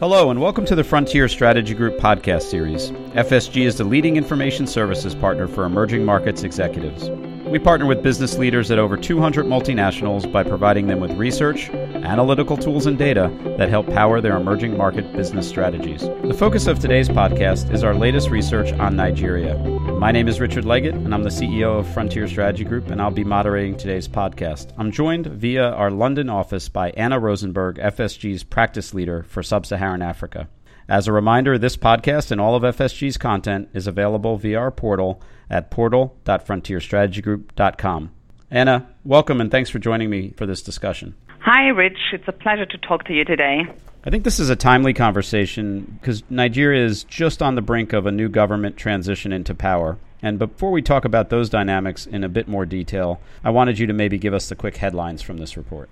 Hello, and welcome to the Frontier Strategy Group podcast series. FSG is the leading information services partner for emerging markets executives. We partner with business leaders at over 200 multinationals by providing them with research, analytical tools, and data that help power their emerging market business strategies. The focus of today's podcast is our latest research on Nigeria. My name is Richard Leggett, and I'm the CEO of Frontier Strategy Group, and I'll be moderating today's podcast. I'm joined via our London office by Anna Rosenberg, FSG's practice leader for Sub Saharan Africa. As a reminder, this podcast and all of FSG's content is available via our portal at portal.frontierstrategygroup.com. Anna, welcome and thanks for joining me for this discussion. Hi, Rich. It's a pleasure to talk to you today. I think this is a timely conversation because Nigeria is just on the brink of a new government transition into power. And before we talk about those dynamics in a bit more detail, I wanted you to maybe give us the quick headlines from this report.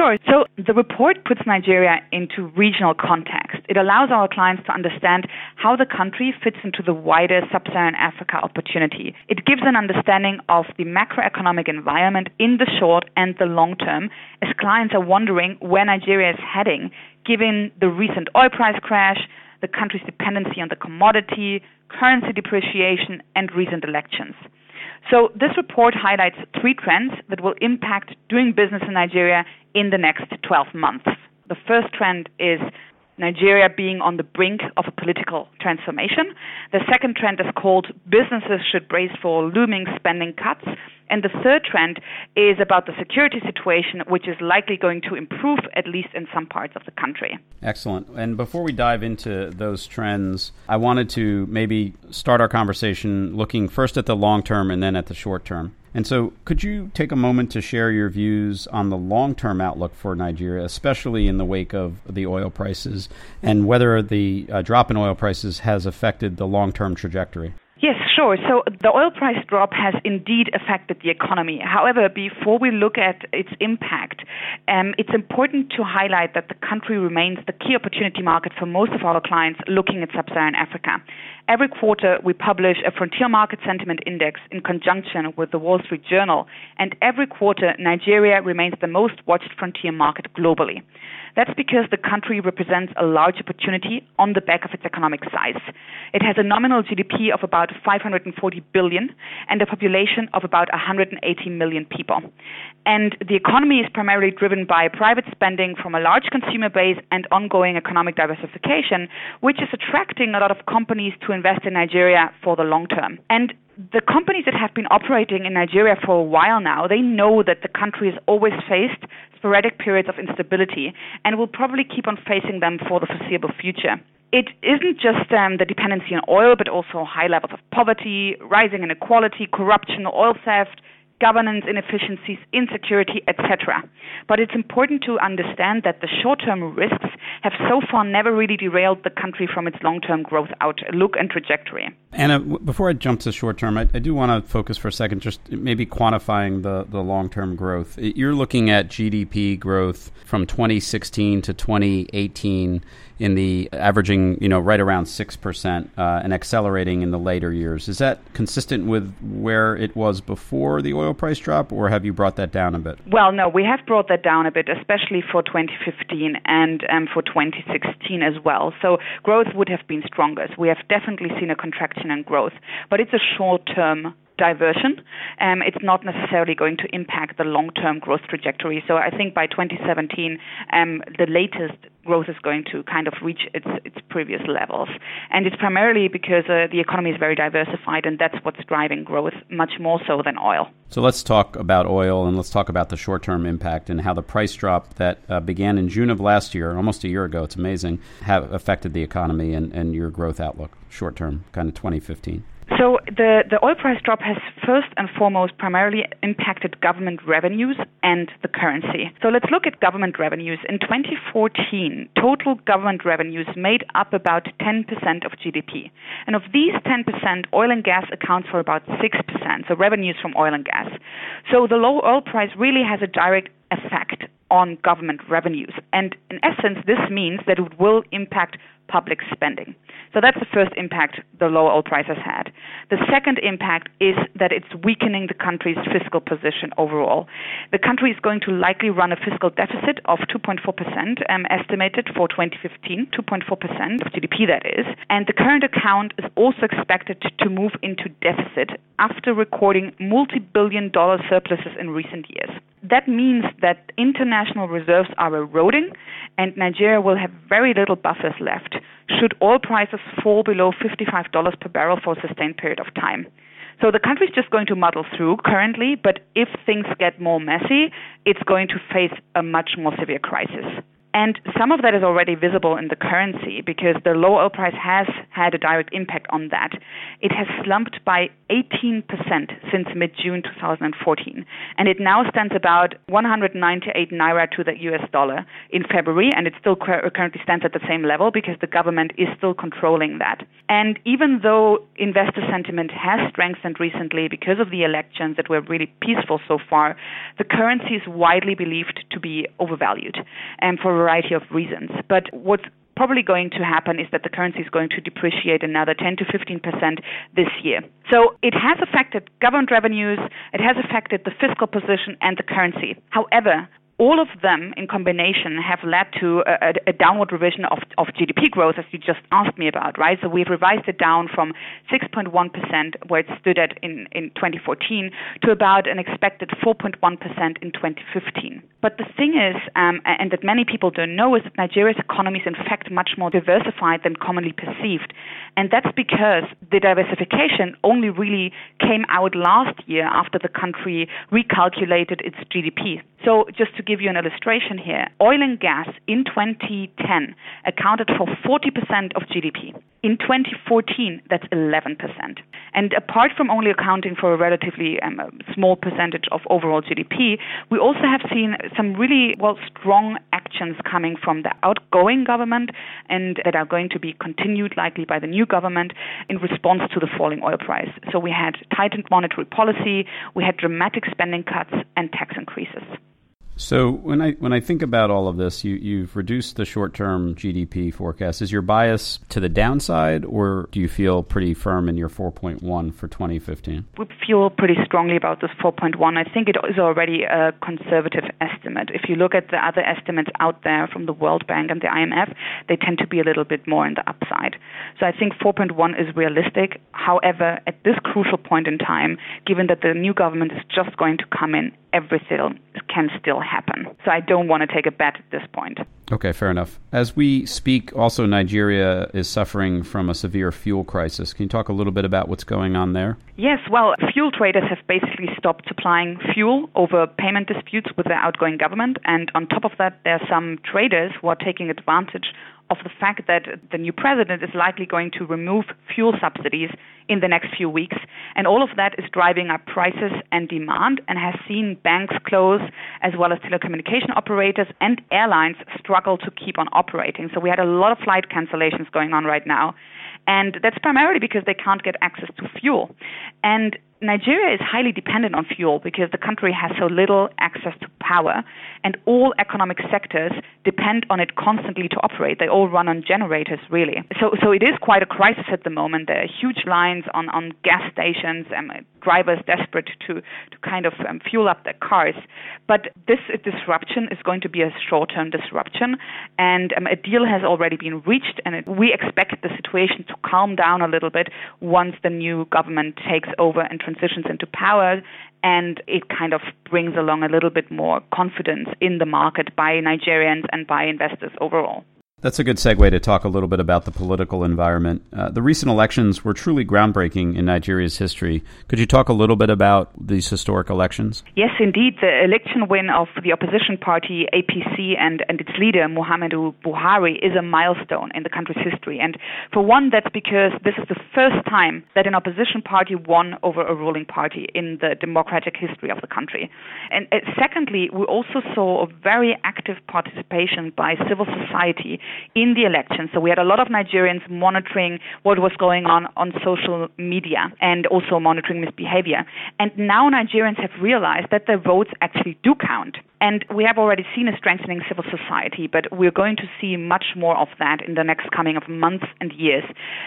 Sure. So the report puts Nigeria into regional context. It allows our clients to understand how the country fits into the wider sub Saharan Africa opportunity. It gives an understanding of the macroeconomic environment in the short and the long term, as clients are wondering where Nigeria is heading, given the recent oil price crash, the country's dependency on the commodity, currency depreciation, and recent elections. So this report highlights three trends that will impact doing business in Nigeria in the next 12 months. The first trend is Nigeria being on the brink of a political transformation. The second trend is called businesses should brace for looming spending cuts. And the third trend is about the security situation, which is likely going to improve, at least in some parts of the country. Excellent. And before we dive into those trends, I wanted to maybe start our conversation looking first at the long term and then at the short term. And so, could you take a moment to share your views on the long term outlook for Nigeria, especially in the wake of the oil prices, and whether the uh, drop in oil prices has affected the long term trajectory? Yes, sure. So the oil price drop has indeed affected the economy. However, before we look at its impact, um, it's important to highlight that the country remains the key opportunity market for most of our clients looking at sub Saharan Africa. Every quarter, we publish a Frontier Market Sentiment Index in conjunction with the Wall Street Journal, and every quarter, Nigeria remains the most watched frontier market globally. That's because the country represents a large opportunity on the back of its economic size. It has a nominal GDP of about 540 billion and a population of about 180 million people. And the economy is primarily driven by private spending from a large consumer base and ongoing economic diversification, which is attracting a lot of companies to invest in Nigeria for the long term. And the companies that have been operating in Nigeria for a while now, they know that the country has always faced sporadic periods of instability and will probably keep on facing them for the foreseeable future. It isn't just um, the dependency on oil, but also high levels of poverty, rising inequality, corruption, oil theft, governance inefficiencies, insecurity, etc. But it's important to understand that the short-term risks have so far never really derailed the country from its long-term growth outlook and trajectory. Anna, before I jump to short-term, I, I do want to focus for a second, just maybe quantifying the, the long-term growth. You're looking at GDP growth from 2016 to 2018 in the averaging, you know, right around 6% uh, and accelerating in the later years. Is that consistent with where it was before the oil price drop, or have you brought that down a bit? Well, no, we have brought that down a bit, especially for 2015 and um, for 2016 as well. So growth would have been stronger. We have definitely seen a contraction in growth, but it's a short term diversion. Um, it's not necessarily going to impact the long-term growth trajectory. So I think by 2017, um, the latest growth is going to kind of reach its its previous levels, and it's primarily because uh, the economy is very diversified, and that's what's driving growth much more so than oil. So let's talk about oil, and let's talk about the short-term impact and how the price drop that uh, began in June of last year, almost a year ago, it's amazing, have affected the economy and, and your growth outlook short-term, kind of 2015. So the, the oil price drop has first and foremost primarily impacted government revenues and the currency. So let's look at government revenues. In 2014, total government revenues made up about 10% of GDP. And of these 10%, oil and gas accounts for about 6%, so revenues from oil and gas. So the low oil price really has a direct effect on government revenues. And in essence, this means that it will impact public spending. So that's the first impact the low oil price has had. The second impact is that it's weakening the country's fiscal position overall. The country is going to likely run a fiscal deficit of 2.4% um, estimated for 2015, 2.4% of GDP that is. And the current account is also expected to move into deficit after recording multi-billion dollar surpluses in recent years. That means that international reserves are eroding and Nigeria will have very little buffers left should oil prices fall below $55 per barrel for a sustained period of time. So the country is just going to muddle through currently, but if things get more messy, it's going to face a much more severe crisis. And some of that is already visible in the currency because the low oil price has had a direct impact on that. It has slumped by 18% since mid June 2014, and it now stands about 198 naira to the US dollar in February, and it still currently stands at the same level because the government is still controlling that. And even though investor sentiment has strengthened recently because of the elections that were really peaceful so far, the currency is widely believed to be overvalued. And for variety of reasons. But what's probably going to happen is that the currency is going to depreciate another 10 to 15 percent this year. So it has affected government revenues, it has affected the fiscal position and the currency. However, all of them in combination have led to a, a, downward revision of, of GDP growth, as you just asked me about, right? So we've revised it down from 6.1%, where it stood at in, in 2014, to about an expected 4.1% in 2015. But the thing is, um, and that many people don't know, is that Nigeria's economy is in fact much more diversified than commonly perceived. And that's because the diversification only really came out last year after the country recalculated its GDP. So just to give you an illustration here, oil and gas in 2010 accounted for 40% of GDP. In 2014, that's 11%. And apart from only accounting for a relatively um, small percentage of overall GDP, we also have seen some really well strong actions coming from the outgoing government and that are going to be continued likely by the new government in response to the falling oil price. So we had tightened monetary policy, we had dramatic spending cuts and tax increases. So when I when I think about all of this, you you've reduced the short term GDP forecast. Is your bias to the downside, or do you feel pretty firm in your 4.1 for 2015? We feel pretty strongly about this 4.1. I think it is already a conservative estimate. If you look at the other estimates out there from the World Bank and the IMF, they tend to be a little bit more in the upside. So I think 4.1 is realistic. However, at this crucial point in time, given that the new government is just going to come in, everything can still happen. So I don't want to take a bet at this point. Okay, fair enough. As we speak, also Nigeria is suffering from a severe fuel crisis. Can you talk a little bit about what's going on there? Yes, well, fuel traders have basically stopped supplying fuel over payment disputes with the outgoing government. And on top of that, there are some traders who are taking advantage of the fact that the new president is likely going to remove fuel subsidies in the next few weeks. And all of that is driving up prices and demand and has seen banks close as well as telecommunication operators and airlines struggle to keep on operating. So we had a lot of flight cancellations going on right now. And that's primarily because they can't get access to fuel. And Nigeria is highly dependent on fuel because the country has so little access to power, and all economic sectors depend on it constantly to operate. They all run on generators, really. So, so it is quite a crisis at the moment. There are huge lines on, on gas stations, and drivers desperate to, to kind of um, fuel up their cars. But this disruption is going to be a short term disruption, and um, a deal has already been reached, and it, we expect the situation to calm down a little bit once the new government takes over and transitions into power and it kind of brings along a little bit more confidence in the market by Nigerians and by investors overall. That's a good segue to talk a little bit about the political environment. Uh, the recent elections were truly groundbreaking in Nigeria's history. Could you talk a little bit about these historic elections? Yes, indeed. The election win of the opposition party APC and, and its leader Muhammadu Buhari is a milestone in the country's history. And for one, that's because this is the first time that an opposition party won over a ruling party in the democratic history of the country. And uh, secondly, we also saw a very active participation by civil society in the election. So we had a lot of Nigerians monitoring what was going on on social media and also monitoring misbehavior. And now Nigerians have realized that their votes actually do count. And we have already seen a strengthening civil society, but we're going to see much more of that in the next coming of months and years.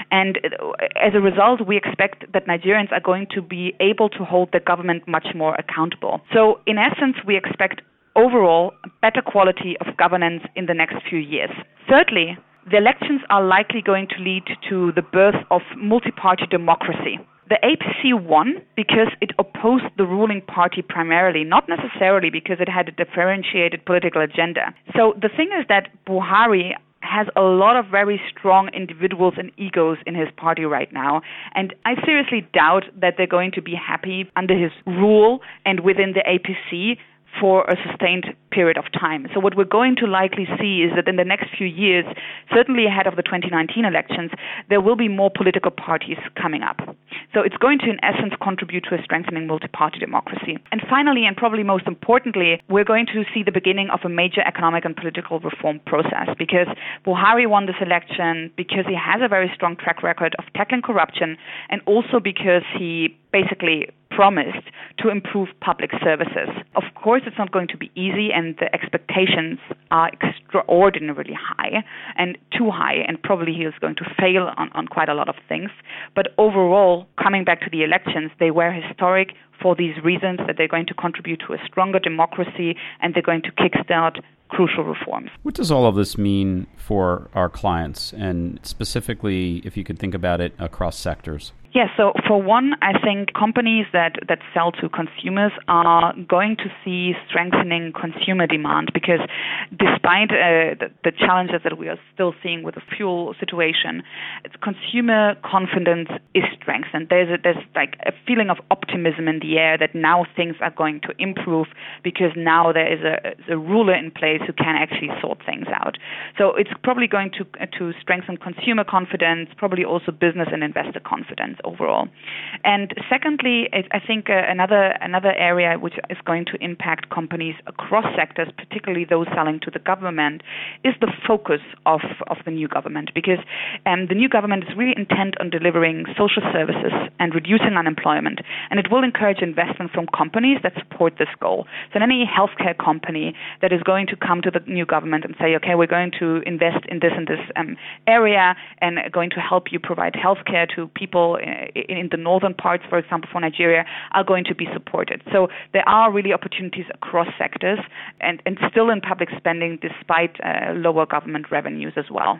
And uh, as a result, we expect that Nigerians are going to be able to hold the government much more accountable. So, in essence, we expect overall better quality of governance in the next few years. Thirdly, the elections are likely going to lead to the birth of multi party democracy. The APC won because it opposed the ruling party primarily, not necessarily because it had a differentiated political agenda. So the thing is that Buhari has a lot of very strong individuals and egos in his party right now. And I seriously doubt that they're going to be happy under his rule and within the APC for a sustained period of time. So what we're going to likely see is that in the next few years, certainly ahead of the 2019 elections, there will be more political parties coming up. So it's going to, in essence, contribute to a strengthening multi-party democracy. And finally, and probably most importantly, we're going to see the beginning of a major economic and political reform process because Buhari won this election because he has a very strong track record of tackling corruption and also because he basically promised to improve public services. Of course, it's not going to be easy, and the expectations are extraordinarily high and too high, and probably he is going to fail on, on quite a lot of things. But overall, coming back to the elections, they were historic for these reasons that they're going to contribute to a stronger democracy and they're going to kickstart crucial reforms. What does all of this mean for our clients, and specifically, if you could think about it across sectors? Yes, so for one, I think companies that, that sell to consumers are going to see strengthening consumer demand because despite uh, the, the, challenges that we are still seeing with the fuel situation, consumer confidence is strengthened. There's, a, there's like a feeling of optimism in the air that now things are going to improve because now there is a, a ruler in place who can actually sort things out. So it's probably going to, to strengthen consumer confidence, probably also business and investor confidence overall. And secondly, I think uh, another another area which is going to impact companies across sectors, particularly those selling to the government, is the focus of of the new government because um, the new government is really intent on delivering social services and reducing unemployment, and it will encourage investment from companies that support this goal. So any healthcare company that is going to come to the new government and say, okay, we're going to invest in this and this um, area and going to help you provide healthcare to people uh, in the northern parts, for example, for Nigeria, are going to be supported. So there are really opportunities across sectors and, and still in public spending despite uh, lower government revenues as well.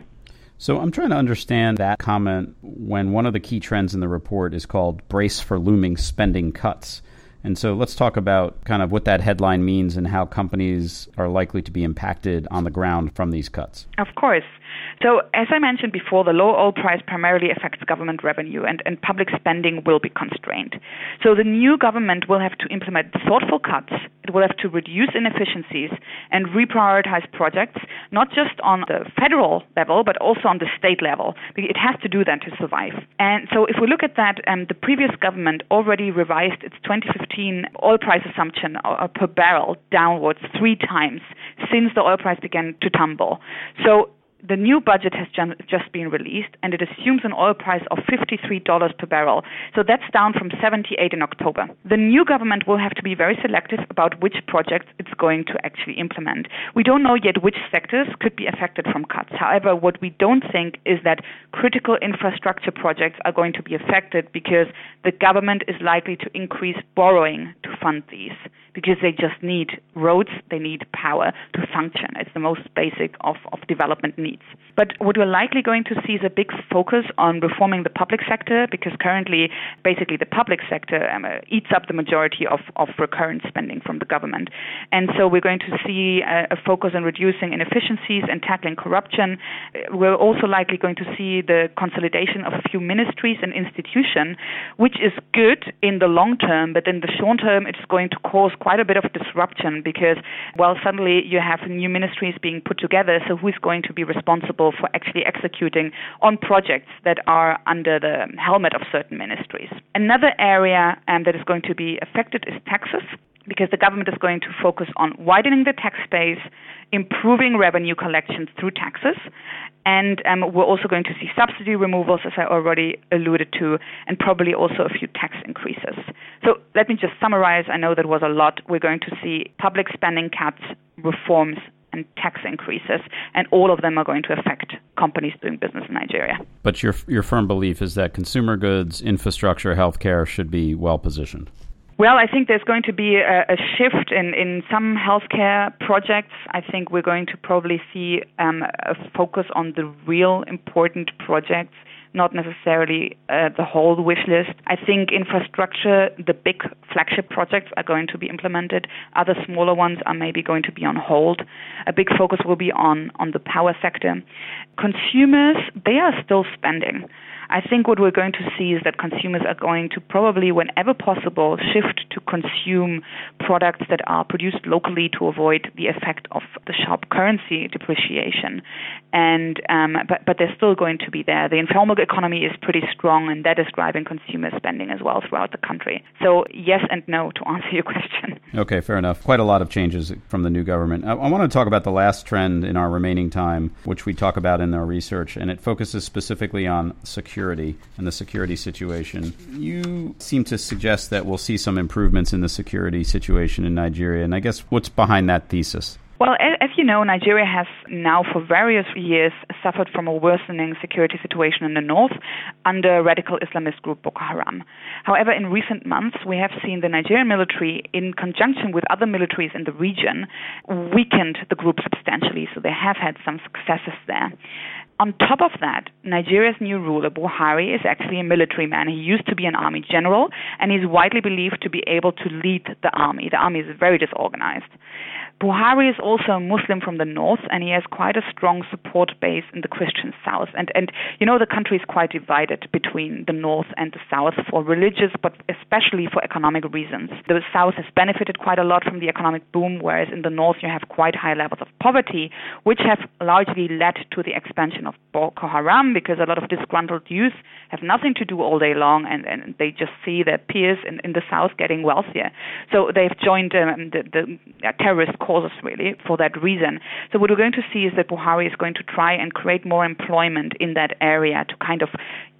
So I'm trying to understand that comment when one of the key trends in the report is called brace for looming spending cuts. And so let's talk about kind of what that headline means and how companies are likely to be impacted on the ground from these cuts. Of course. So, as I mentioned before, the low oil price primarily affects government revenue and, and public spending will be constrained. So, the new government will have to implement thoughtful cuts, it will have to reduce inefficiencies and reprioritize projects, not just on the federal level, but also on the state level. It has to do that to survive. And so, if we look at that, um, the previous government already revised its 2015 oil price assumption uh, per barrel downwards three times since the oil price began to tumble. So, the new budget has just been released and it assumes an oil price of $53 per barrel. So that's down from 78 in October. The new government will have to be very selective about which projects it's going to actually implement. We don't know yet which sectors could be affected from cuts. However, what we don't think is that critical infrastructure projects are going to be affected because the government is likely to increase borrowing to fund these because they just need roads, they need power to function. It's the most basic of, of development needs. But what we're likely going to see is a big focus on reforming the public sector because currently, basically, the public sector um, uh, eats up the majority of, of recurrent spending from the government. And so we're going to see a, a focus on reducing inefficiencies and tackling corruption. We're also likely going to see the consolidation of a few ministries and institutions, which is good in the long term, but in the short term, it's going to cause quite a bit of disruption because, well, suddenly you have new ministries being put together. So who is going to be responsible for actually executing on projects that are under the helmet of certain ministries? Another area um, that is going to be affected is taxes because the government is going to focus on widening the tax base, improving revenue collections through taxes, and um, we're also going to see subsidy removals, as I already alluded to, and probably also a few tax increases. So let me just summarize. I know that was a lot. We're going to see public spending cuts, reforms, and tax increases, and all of them are going to affect companies doing business in Nigeria. But your your firm belief is that consumer goods, infrastructure, healthcare should be well positioned. Well, I think there's going to be a, a, shift in, in some healthcare projects. I think we're going to probably see um, a focus on the real important projects, not necessarily uh, the whole wish list. I think infrastructure, the big flagship projects are going to be implemented. Other smaller ones are maybe going to be on hold. A big focus will be on, on the power sector. Consumers, they are still spending. I think what we're going to see is that consumers are going to probably, whenever possible, shift to consume products that are produced locally to avoid the effect of the sharp currency depreciation. And um, but but they're still going to be there. The informal economy is pretty strong, and that is driving consumer spending as well throughout the country. So yes and no to answer your question. Okay, fair enough. Quite a lot of changes from the new government. I, I want to talk about the last trend in our remaining time, which we talk about in our research, and it focuses specifically on security security and the security situation. You seem to suggest that we'll see some improvements in the security situation in Nigeria, and I guess what's behind that thesis? Well, as you know, Nigeria has now for various years suffered from a worsening security situation in the north under radical Islamist group Boko Haram. However, in recent months, we have seen the Nigerian military, in conjunction with other militaries in the region, weakened the group substantially, so they have had some successes there. On top of that, Nigeria's new ruler, Buhari, is actually a military man. He used to be an army general, and he's widely believed to be able to lead the army. The army is very disorganized. Buhari is also a Muslim from the north, and he has quite a strong support base in the Christian south. And, and you know, the country is quite divided between the north and the south for religious, but especially for economic reasons. The south has benefited quite a lot from the economic boom, whereas in the north you have quite high levels of poverty, which have largely led to the expansion of Boko Haram because a lot of disgruntled youth have nothing to do all day long and, and they just see their peers in, in the south getting wealthier. So they've joined um, the, the terrorist causes really for that reason. So what we're going to see is that Buhari is going to try and create more employment in that area to kind of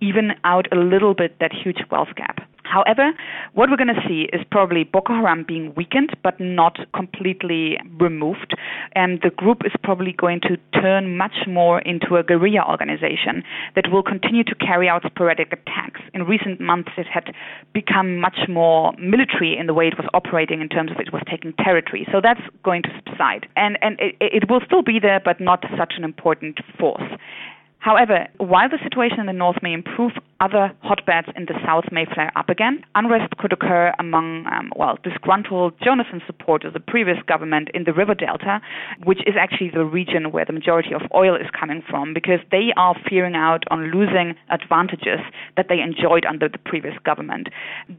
even out a little bit that huge wealth gap. However, what we're going to see is probably Boko Haram being weakened but not completely removed. And the group is probably going to turn much more into a guerrilla organization that will continue to carry out sporadic attacks. In recent months, it had become much more military in the way it was operating in terms of it was taking territory. So that's going to subside. And, and it, it will still be there, but not such an important force. However, while the situation in the north may improve, other hotbeds in the south may flare up again. Unrest could occur among, um, well, disgruntled Jonathan supporters of the previous government in the river delta, which is actually the region where the majority of oil is coming from, because they are fearing out on losing advantages that they enjoyed under the previous government.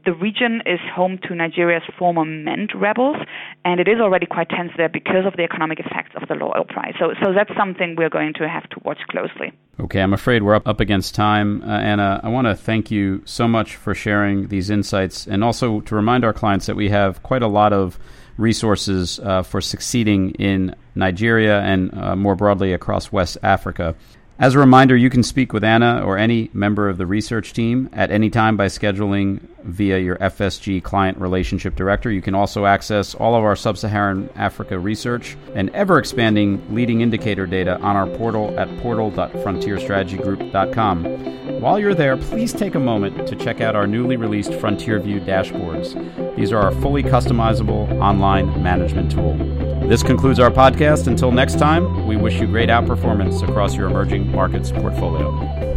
The region is home to Nigeria's former MEND rebels, and it is already quite tense there because of the economic effects of the low oil price. So, so that's something we're going to have to watch closely. Okay, I'm afraid we're up, up against time. Uh, Anna, I want to thank you so much for sharing these insights and also to remind our clients that we have quite a lot of resources uh, for succeeding in Nigeria and uh, more broadly across West Africa. As a reminder, you can speak with Anna or any member of the research team at any time by scheduling via your FSG client relationship director. You can also access all of our sub Saharan Africa research and ever expanding leading indicator data on our portal at portal.frontierstrategygroup.com. While you're there, please take a moment to check out our newly released Frontier View dashboards. These are our fully customizable online management tool. This concludes our podcast. Until next time, we wish you great outperformance across your emerging markets portfolio.